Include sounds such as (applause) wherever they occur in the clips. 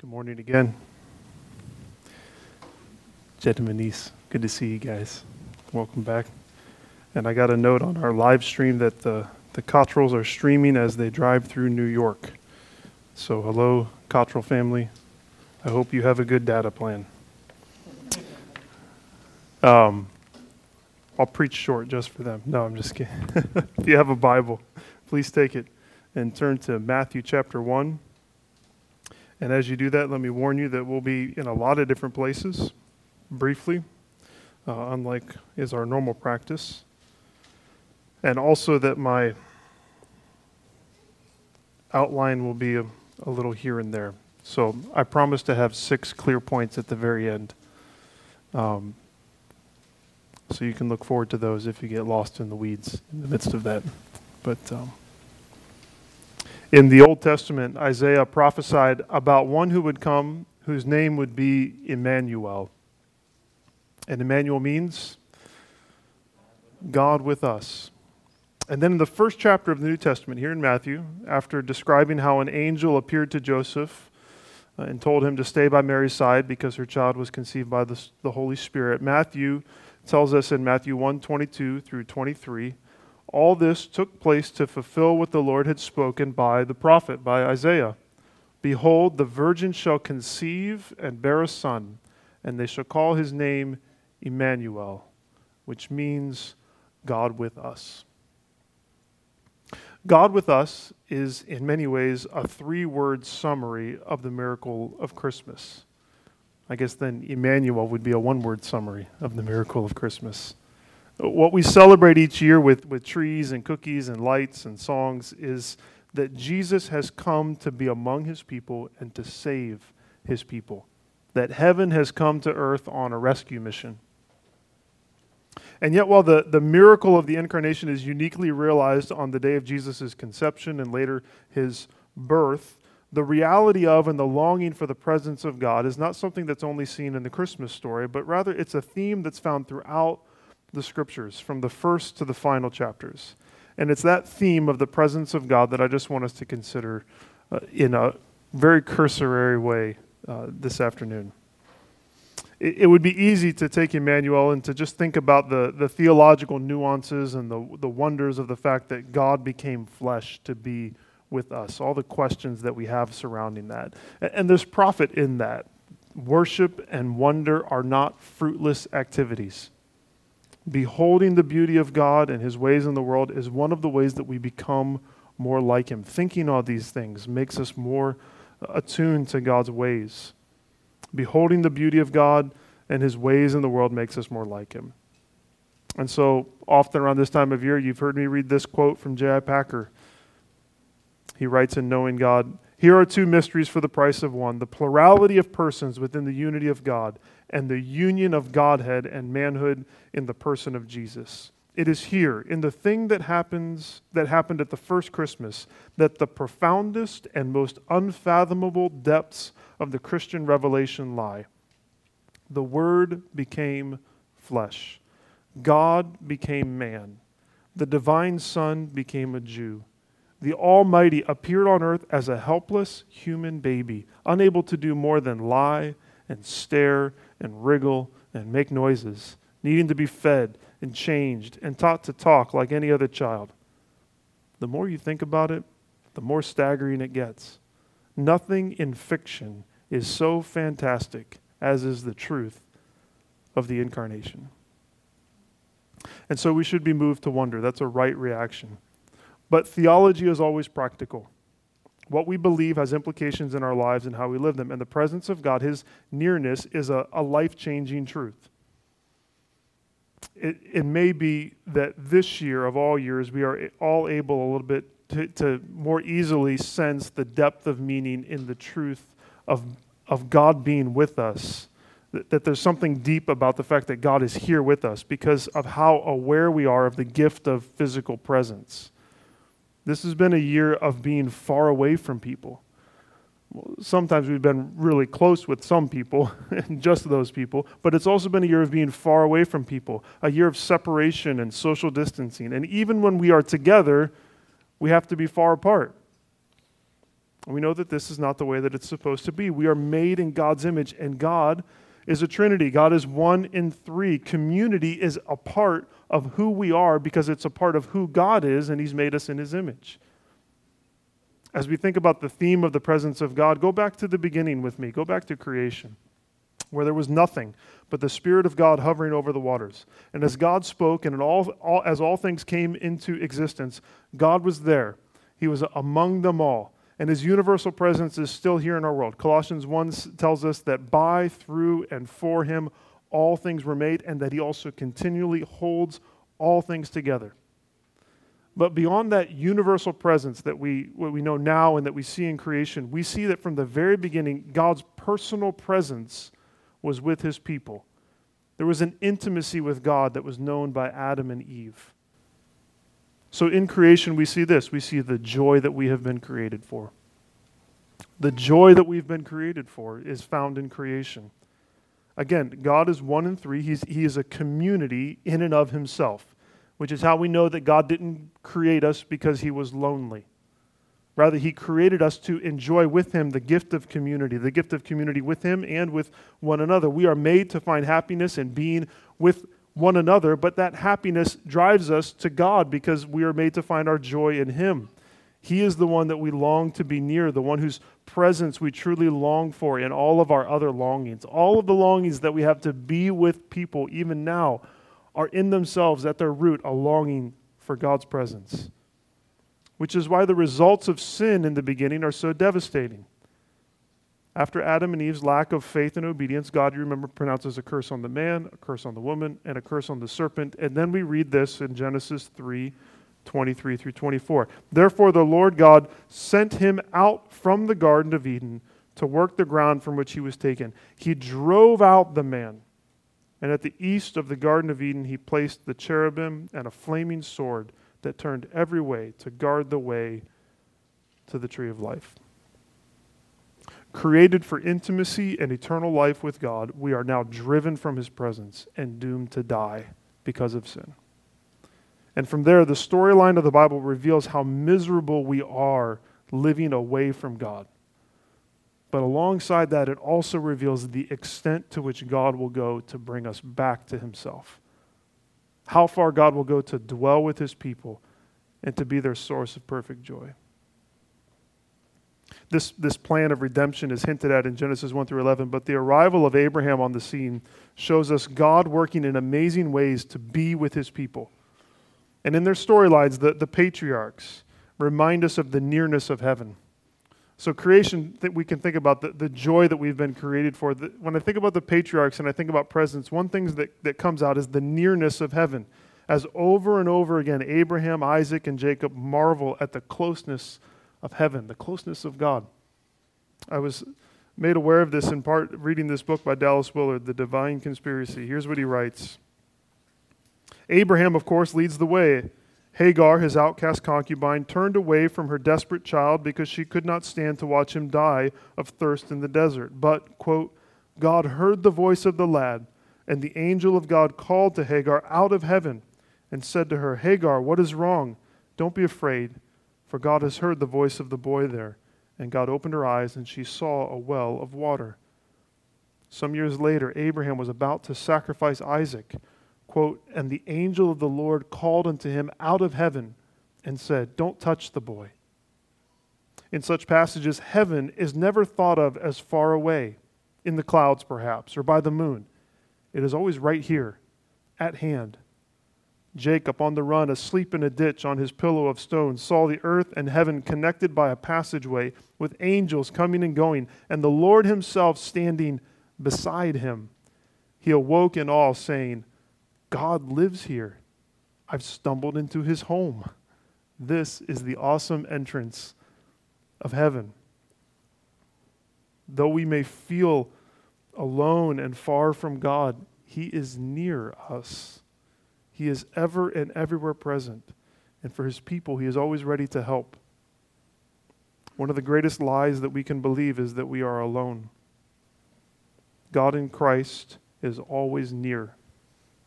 Good morning again. Gentlemen, niece, good to see you guys. Welcome back. And I got a note on our live stream that the, the Cottrells are streaming as they drive through New York. So, hello, Cottrell family. I hope you have a good data plan. Um, I'll preach short just for them. No, I'm just kidding. (laughs) if you have a Bible, please take it and turn to Matthew chapter 1. And as you do that, let me warn you that we'll be in a lot of different places briefly, uh, unlike is our normal practice. And also that my outline will be a, a little here and there. So I promise to have six clear points at the very end. Um, so you can look forward to those if you get lost in the weeds in the midst of that. But. Um, in the Old Testament, Isaiah prophesied about one who would come whose name would be Emmanuel. And Emmanuel means God with us. And then in the first chapter of the New Testament, here in Matthew, after describing how an angel appeared to Joseph uh, and told him to stay by Mary's side because her child was conceived by the, the Holy Spirit, Matthew tells us in Matthew 1 22 through 23 all this took place to fulfill what the Lord had spoken by the prophet, by Isaiah. Behold, the virgin shall conceive and bear a son, and they shall call his name Emmanuel, which means God with us. God with us is, in many ways, a three word summary of the miracle of Christmas. I guess then Emmanuel would be a one word summary of the miracle of Christmas. What we celebrate each year with, with trees and cookies and lights and songs is that Jesus has come to be among his people and to save his people. That heaven has come to earth on a rescue mission. And yet, while the, the miracle of the incarnation is uniquely realized on the day of Jesus' conception and later his birth, the reality of and the longing for the presence of God is not something that's only seen in the Christmas story, but rather it's a theme that's found throughout the scriptures, from the first to the final chapters. And it's that theme of the presence of God that I just want us to consider uh, in a very cursory way uh, this afternoon. It, it, would be easy to take Emmanuel and to just think about the, the theological nuances and the, the wonders of the fact that God became flesh to be with us, all the questions that we have surrounding that. And, and there's profit in that. Worship and wonder are not fruitless activities beholding the beauty of God and his ways in the world is one of the ways that we become more like him. Thinking all these things makes us more attuned to God's ways. Beholding the beauty of God and his ways in the world makes us more like him. And so, often around this time of year, you've heard me read this quote from J.I. Packer. He writes in Knowing God Here are two mysteries for the price of one the plurality of persons within the unity of God and the union of Godhead and manhood in the person of Jesus. It is here, in the thing that happens that happened at the first Christmas, that the profoundest and most unfathomable depths of the Christian revelation lie. The Word became flesh. God became man. The divine Son became a Jew. The Almighty appeared on earth as a helpless human baby, unable to do more than lie and stare and wriggle and make noises, needing to be fed and changed and taught to talk like any other child. The more you think about it, the more staggering it gets. Nothing in fiction is so fantastic as is the truth of the incarnation. And so we should be moved to wonder. That's a right reaction. But theology is always practical. What we believe has implications in our lives and how we live them. And the presence of God, His nearness, is a, a life changing truth. It, it may be that this year, of all years, we are all able a little bit to, to more easily sense the depth of meaning in the truth of, of God being with us. That, that there's something deep about the fact that God is here with us because of how aware we are of the gift of physical presence. This has been a year of being far away from people. Sometimes we've been really close with some people, (laughs) and just those people, but it's also been a year of being far away from people, a year of separation and social distancing. And even when we are together, we have to be far apart. We know that this is not the way that it's supposed to be. We are made in God's image, and God is a Trinity. God is one in three. Community is a part of who we are because it's a part of who God is, and He's made us in His image. As we think about the theme of the presence of God, go back to the beginning with me. Go back to creation, where there was nothing but the Spirit of God hovering over the waters. And as God spoke, and all, all, as all things came into existence, God was there. He was among them all and his universal presence is still here in our world. Colossians 1 tells us that by, through, and for him all things were made, and that he also continually holds all things together. But beyond that universal presence that we, what we know now and that we see in creation, we see that from the very beginning, God's personal presence was with his people. There was an intimacy with God that was known by Adam and Eve. So in creation, we see this we see the joy that we have been created for. The joy that we've been created for is found in creation. Again, God is one in three. He's, he is a community in and of himself, which is how we know that God didn't create us because he was lonely. Rather, he created us to enjoy with him the gift of community, the gift of community with him and with one another. We are made to find happiness in being with one another, but that happiness drives us to God because we are made to find our joy in Him. He is the one that we long to be near, the one whose presence we truly long for in all of our other longings. All of the longings that we have to be with people, even now, are in themselves, at their root, a longing for God's presence. Which is why the results of sin in the beginning are so devastating. After Adam and Eve's lack of faith and obedience, God, you remember, pronounces a curse on the man, a curse on the woman, and a curse on the serpent. And then we read this in Genesis 3 23 through 24. Therefore, the Lord God sent him out from the Garden of Eden to work the ground from which he was taken. He drove out the man. And at the east of the Garden of Eden, he placed the cherubim and a flaming sword that turned every way to guard the way to the tree of life created for intimacy and eternal life with God, we are now driven from his presence and doomed to die because of sin. And from there, the storyline of the Bible reveals how miserable we are living away from God. But alongside that, it also reveals the extent to which God will go to bring us back to himself. How far God will go to dwell with his people and to be their source of perfect joy. This, this plan of redemption is hinted at in Genesis 1 through 11, but the arrival of Abraham on the scene shows us God working in amazing ways to be with his people. And in their storylines, the, the patriarchs remind us of the nearness of heaven. So, creation, that we can think about the, the joy that we've been created for. The, when I think about the patriarchs and I think about presence, one thing that, that comes out is the nearness of heaven. As over and over again, Abraham, Isaac, and Jacob marvel at the closeness of heaven, the closeness of God. I was made aware of this in part reading this book by Dallas Willard, The Divine Conspiracy. Here's what he writes Abraham, of course, leads the way. Hagar, his outcast concubine, turned away from her desperate child because she could not stand to watch him die of thirst in the desert. But, quote, God heard the voice of the lad, and the angel of God called to Hagar out of heaven and said to her, Hagar, what is wrong? Don't be afraid for God has heard the voice of the boy there. And God opened her eyes, and she saw a well of water. Some years later, Abraham was about to sacrifice Isaac. Quote, and the angel of the Lord called unto him out of heaven and said, Don't touch the boy. In such passages, heaven is never thought of as far away, in the clouds perhaps, or by the moon. It is always right here, at hand. Jacob, on the run, asleep in a ditch on his pillow of stone, saw the earth and heaven connected by a passageway with angels coming and going, and the Lord himself standing beside him. He awoke in awe, saying, God lives here. I've stumbled into his home. This is the awesome entrance of heaven. Though we may feel alone and far from God, he is near us. He is ever and everywhere present. And for his people, he is always ready to help. One of the greatest lies that we can believe is that we are alone. God in Christ is always near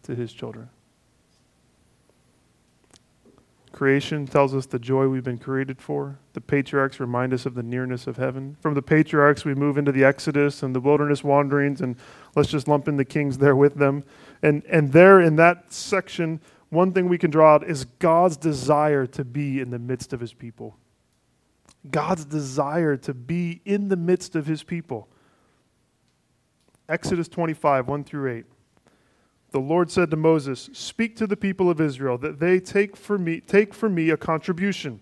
to his children. Creation tells us the joy we've been created for. The patriarchs remind us of the nearness of heaven. From the patriarchs, we move into the Exodus and the wilderness wanderings, and let's just lump in the kings there with them. And, and there in that section, one thing we can draw out is God's desire to be in the midst of his people. God's desire to be in the midst of his people. Exodus 25, 1 through 8 the Lord said to Moses, Speak to the people of Israel that they take for me, take for me a contribution.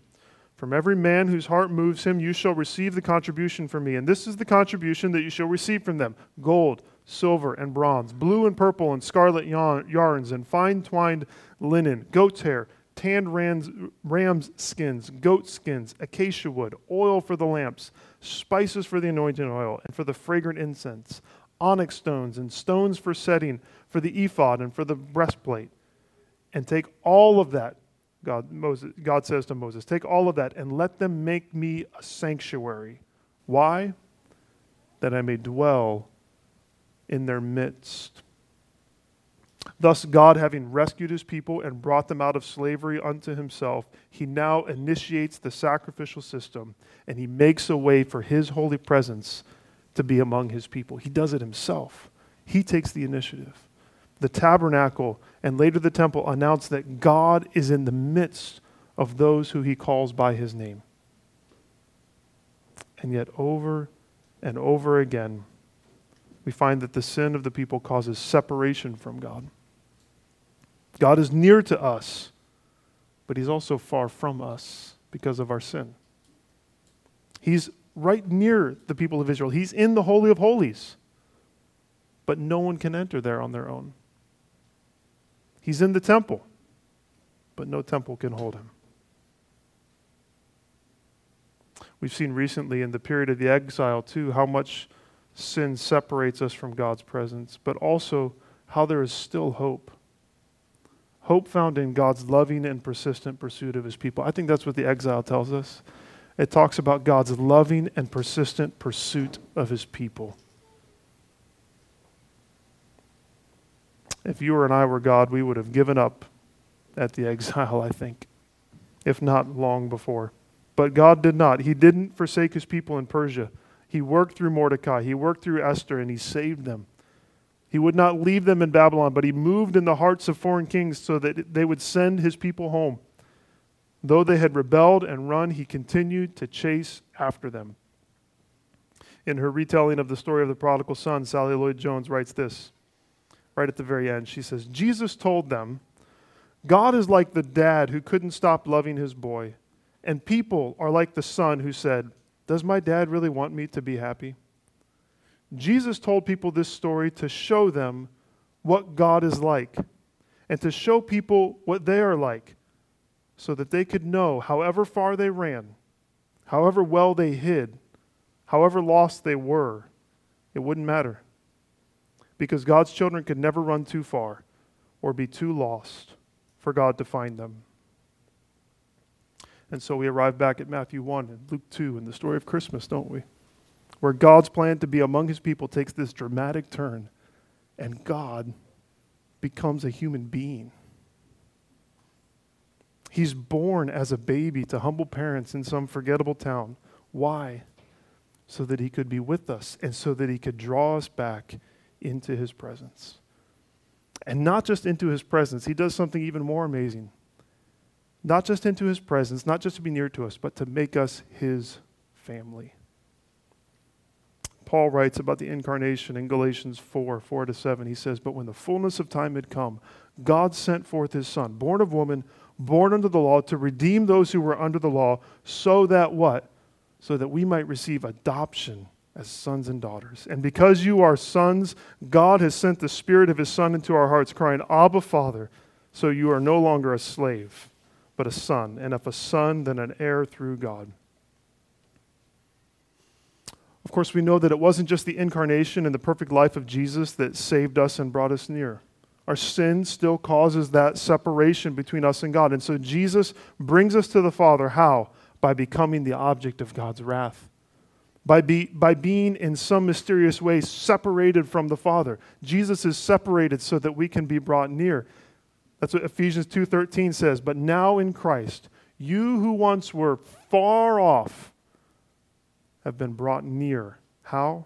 From every man whose heart moves him, you shall receive the contribution from me. And this is the contribution that you shall receive from them gold, silver, and bronze, blue and purple and scarlet yarns, and fine twined linen, goat's hair, tanned rams, ram's skins, goat skins, acacia wood, oil for the lamps, spices for the anointing oil, and for the fragrant incense, onyx stones, and stones for setting for the ephod and for the breastplate. And take all of that, God, Moses, God says to Moses, take all of that and let them make me a sanctuary. Why? That I may dwell in their midst. Thus, God, having rescued his people and brought them out of slavery unto himself, he now initiates the sacrificial system and he makes a way for his holy presence to be among his people. He does it himself, he takes the initiative the tabernacle, and later the temple announce that God is in the midst of those who he calls by his name. And yet, over and over again, we find that the sin of the people causes separation from God. God is near to us, but he's also far from us because of our sin. He's right near the people of Israel, he's in the Holy of Holies, but no one can enter there on their own. He's in the temple, but no temple can hold him. We've seen recently in the period of the exile, too, how much sin separates us from God's presence, but also how there is still hope. Hope found in God's loving and persistent pursuit of his people. I think that's what the exile tells us. It talks about God's loving and persistent pursuit of his people. If you and I were God, we would have given up at the (laughs) exile, I think, if not long before. But God did not. He didn't forsake his people in Persia. He worked through Mordecai, he worked through Esther, and he saved them. He would not leave them in Babylon, but he moved in the hearts of foreign kings so that they would send his people home. Though they had rebelled and run, he continued to chase after them. In her retelling of the story of the prodigal son, Sally Lloyd Jones writes this right at the very end. She says, Jesus told them, God is like the dad who couldn't stop loving his boy, and people are like the son who said, Does my dad really want me to be happy? Jesus told people this story to show them what God is like and to show people what they are like so that they could know, however far they ran, however well they hid, however lost they were, it wouldn't matter because God's children could never run too far or be too lost for God to find them. And so we arrive back at Matthew 1 and Luke 2 and the story of Christmas, don't we? Where God's plan to be among his people takes this dramatic turn and God becomes a human being. He's born as a baby to humble parents in some forgettable town. Why? So that he could be with us and so that he could draw us back into his presence. And not just into his presence, he does something even more amazing. Not just into his presence, not just to be near to us, but to make us his family. Paul writes about the incarnation in Galatians 4 4 to 7. He says, But when the fullness of time had come, God sent forth his Son, born of woman, born under the law, to redeem those who were under the law, so that what? So that we might receive adoption as sons and daughters. And because you are sons, God has sent the Spirit of His Son into our hearts, crying, Abba, Father. So you are no longer a slave, but a son. And if a son, then an heir through God. Of course, we know that it wasn't just the incarnation and the perfect life of Jesus that saved us and brought us near. Our sin still causes that separation between us and God. And so Jesus brings us to the Father. How? By becoming the object of God's wrath by, be, by being in some mysterious way separated from the Father. Jesus is separated so that we can be brought near. That's what Ephesians 2:13 says, "But now in Christ, you who once were far off have been brought near." How?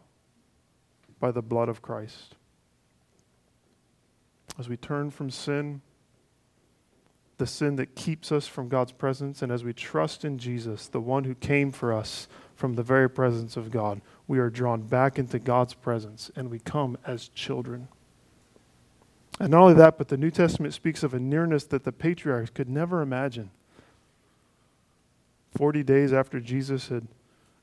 By the blood of Christ. As we turn from sin, the sin that keeps us from God's presence, and as we trust in Jesus, the one who came for us from the very presence of God, we are drawn back into God's presence and we come as children. And not only that, but the New Testament speaks of a nearness that the patriarchs could never imagine. Forty days after Jesus had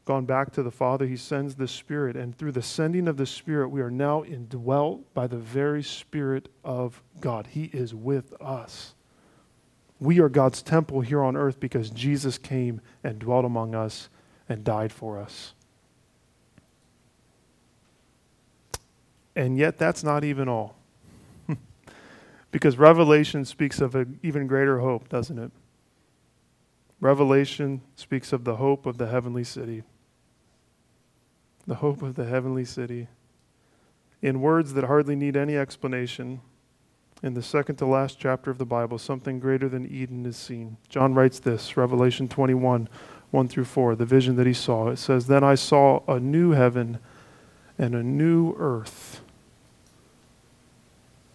gone back to the Father, he sends the Spirit. And through the sending of the Spirit, we are now indwelt by the very Spirit of God. He is with us. We are God's temple here on earth because Jesus came and dwelt among us and died for us. And yet, that's not even all. Because Revelation speaks of an even greater hope, doesn't it? Revelation speaks of the hope of the heavenly city. The hope of the heavenly city. In words that hardly need any explanation, in the second to last chapter of the Bible, something greater than Eden is seen. John writes this, Revelation 21, 1 through 4, the vision that he saw. It says, Then I saw a new heaven and a new earth.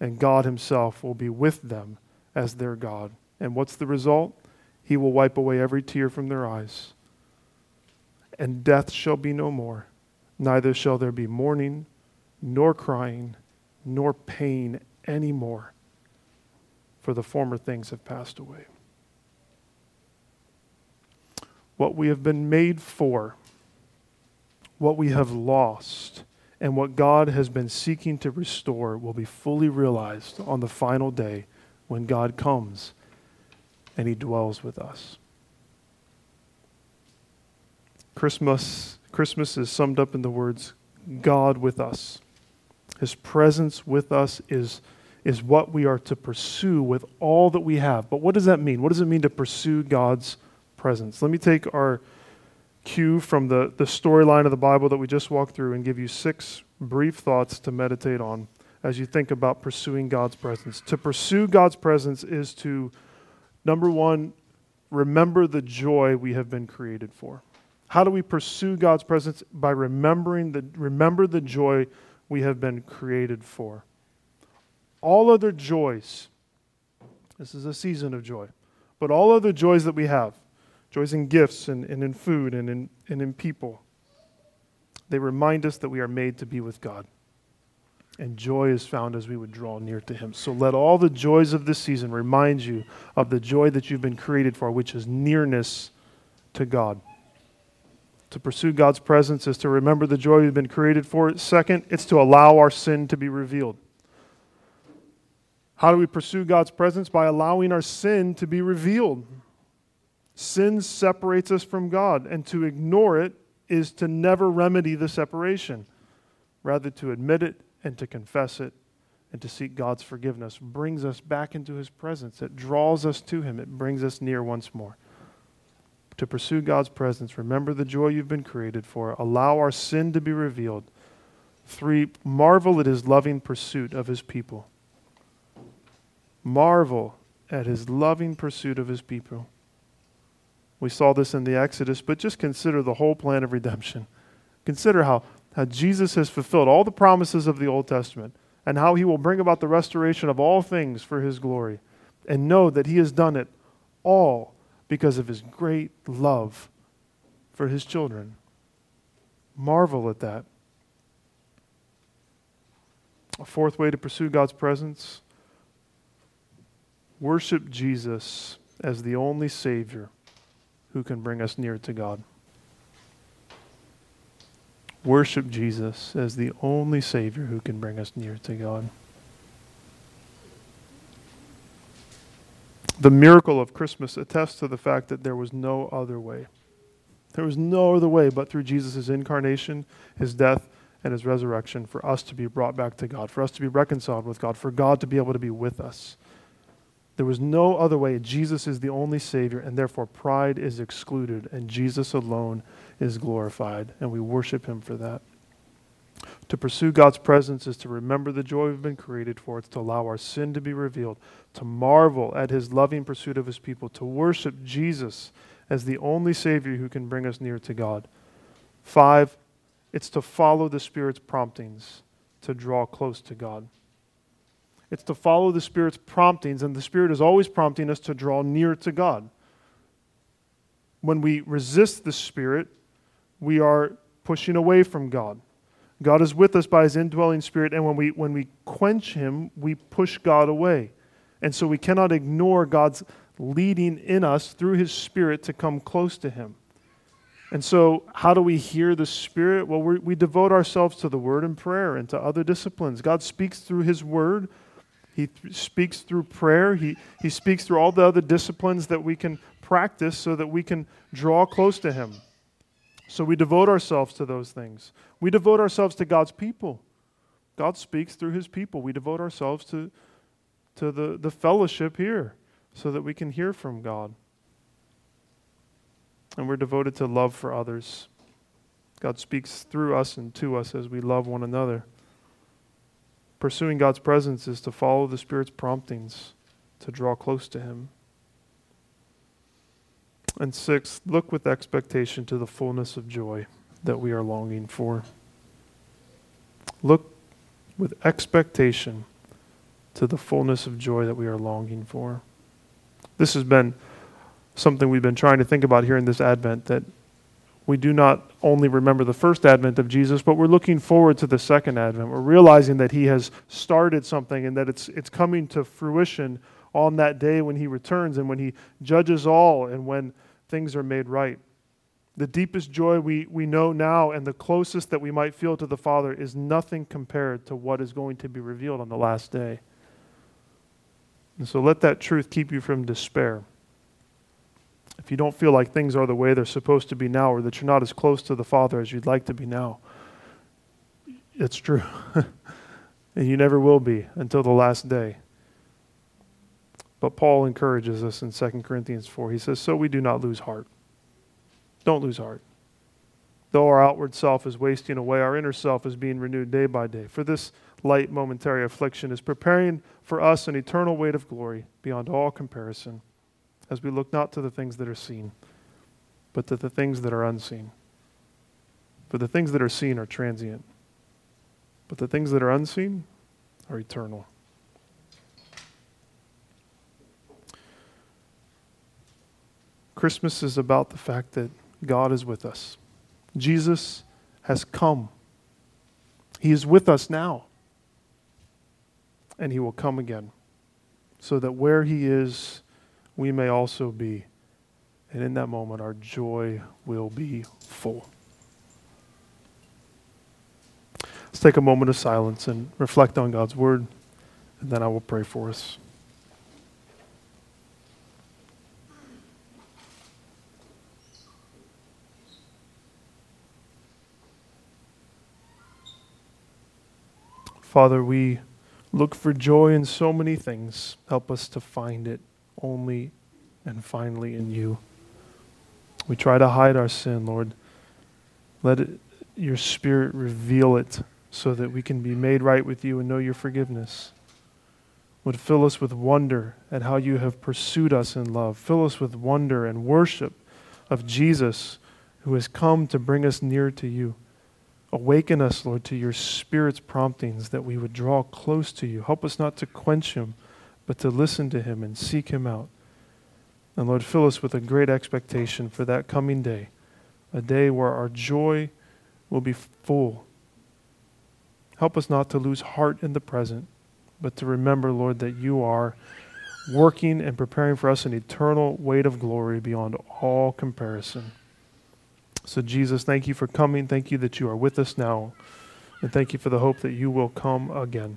and God himself will be with them as their God. And what's the result? He will wipe away every tear from their eyes. And death shall be no more, neither shall there be mourning, nor crying, nor pain anymore, for the former things have passed away what we have been made for, what we have lost, and what God has been seeking to restore will be fully realized on the final day when God comes and he dwells with us. Christmas Christmas is summed up in the words God with us. His presence with us is is what we are to pursue with all that we have. But what does that mean? What does it mean to pursue God's presence. Let me take our cue from the, the storyline of the Bible that we just walked through and give you six brief thoughts to meditate on as you think about pursuing God's presence. To pursue God's presence is to, number one, remember the joy we have been created for. How do we pursue God's presence? By remembering the, remember the joy we have been created for. All other joys, this is a season of joy, but all other joys that we have, joys in gifts and, and in food and in, and in people. They remind us that we are made to be with God. And joy is found as we would draw near to Him. So let all the joys of this season remind you of the joy that you've been created for, which is nearness to God. To pursue God's presence is to remember the joy we've been created for. Second, it's to allow our sin to be revealed. How do we pursue God's presence? By allowing our sin to be revealed. Sin separates us from God, and to ignore it is to never remedy the separation. Rather, to admit it and to confess it and to seek God's forgiveness brings us back into His presence. It draws us to Him, it brings us near once more. To pursue God's presence, remember the joy you've been created for, allow our sin to be revealed. Three, marvel at His loving pursuit of His people. Marvel at His loving pursuit of His people. We saw this in the Exodus, but just consider the whole plan of redemption. Consider how, how Jesus has fulfilled all the promises of the Old Testament and how he will bring about the restoration of all things for his glory. And know that he has done it all because of his great love for his children. Marvel at that. A fourth way to pursue God's presence worship Jesus as the only Savior who can bring us near to God. Worship Jesus as the only Savior who can bring us near to God. The miracle of Christmas attests to the fact that there was no other way. There was no other way but through Jesus' incarnation, his death, and his resurrection for us to be brought back to God, for us to be reconciled with God, for God to be able to be with us. There was no other way. Jesus is the only Savior, and therefore pride is excluded, and Jesus alone is glorified, and we worship him for that. To pursue God's presence is to remember the joy we've been created for. It's to allow our sin to be revealed, to marvel at his loving pursuit of his people, to worship Jesus as the only Savior who can bring us near to God. Five, it's to follow the Spirit's promptings to draw close to God. It's to follow the Spirit's promptings, and the Spirit is always prompting us to draw near to God. When we resist the Spirit, we are pushing away from God. God is with us by his indwelling spirit, and when we, when we quench him, we push God away. And so we cannot ignore God's leading in us through his spirit to come close to him. And so, how do we hear the Spirit? Well, we devote ourselves to the Word and prayer and to other disciplines. God speaks through His Word, He th- speaks through prayer, he, he speaks through all the other disciplines that we can practice so that we can draw close to Him. So we devote ourselves to those things. We devote ourselves to God's people. God speaks through his people. We devote ourselves to, to the, the fellowship here so that we can hear from God. And we're devoted to love for others. God speaks through us and to us as we love one another. Pursuing God's presence is to follow the Spirit's promptings to draw close to Him. And six, look with expectation to the fullness of joy that we are longing for. Look with expectation to the fullness of joy that we are longing for. This has been something we've been trying to think about here in this Advent that we do not only remember the first advent of Jesus, but we're looking forward to the second advent. We're realizing that he has started something and that it's, it's coming to fruition on that day when he returns and when he judges all and when things are made right. The deepest joy we, we know now and the closest that we might feel to the Father is nothing compared to what is going to be revealed on the last day. And so let that truth keep you from despair. If you don't feel like things are the way they're supposed to be now or that you're not as close to the Father as you'd like to be now, it's true. (laughs) and you never will be until the last day. But Paul encourages us in 2 Corinthians 4. He says, So we do not lose heart. Don't lose heart. Though our outward self is wasting away, our inner self is being renewed day by day. For this light momentary affliction is preparing for us an eternal weight of glory beyond all comparison, as we look not to the things that are seen, but to the things that are unseen. For the things that are seen are transient, but the things that are unseen are eternal. Christmas is about the fact that God is with us. Jesus has come. He is with us now. And he will come again. So that where he is, we may also be. And in that moment, our joy will be full. Let's take a moment of silence and reflect on God's word, and then I will pray for us. Father, we look for joy in so many things. Help us to find it only and finally in you. We try to hide our sin, Lord. Let it, your Spirit reveal it so that we can be made right with you and know your forgiveness. Would fill us with wonder at how you have pursued us in love. Fill us with wonder and worship of Jesus who has come to bring us near to you. Awaken us, Lord, to your Spirit's promptings that we would draw close to you. Help us not to quench him, but to listen to him and seek him out. And Lord, fill us with a great expectation for that coming day, a day where our joy will be full. Help us not to lose heart in the present, but to remember, Lord, that you are working and preparing for us an eternal weight of glory beyond all comparison. So, Jesus, thank you for coming. Thank you that you are with us now. And thank you for the hope that you will come again.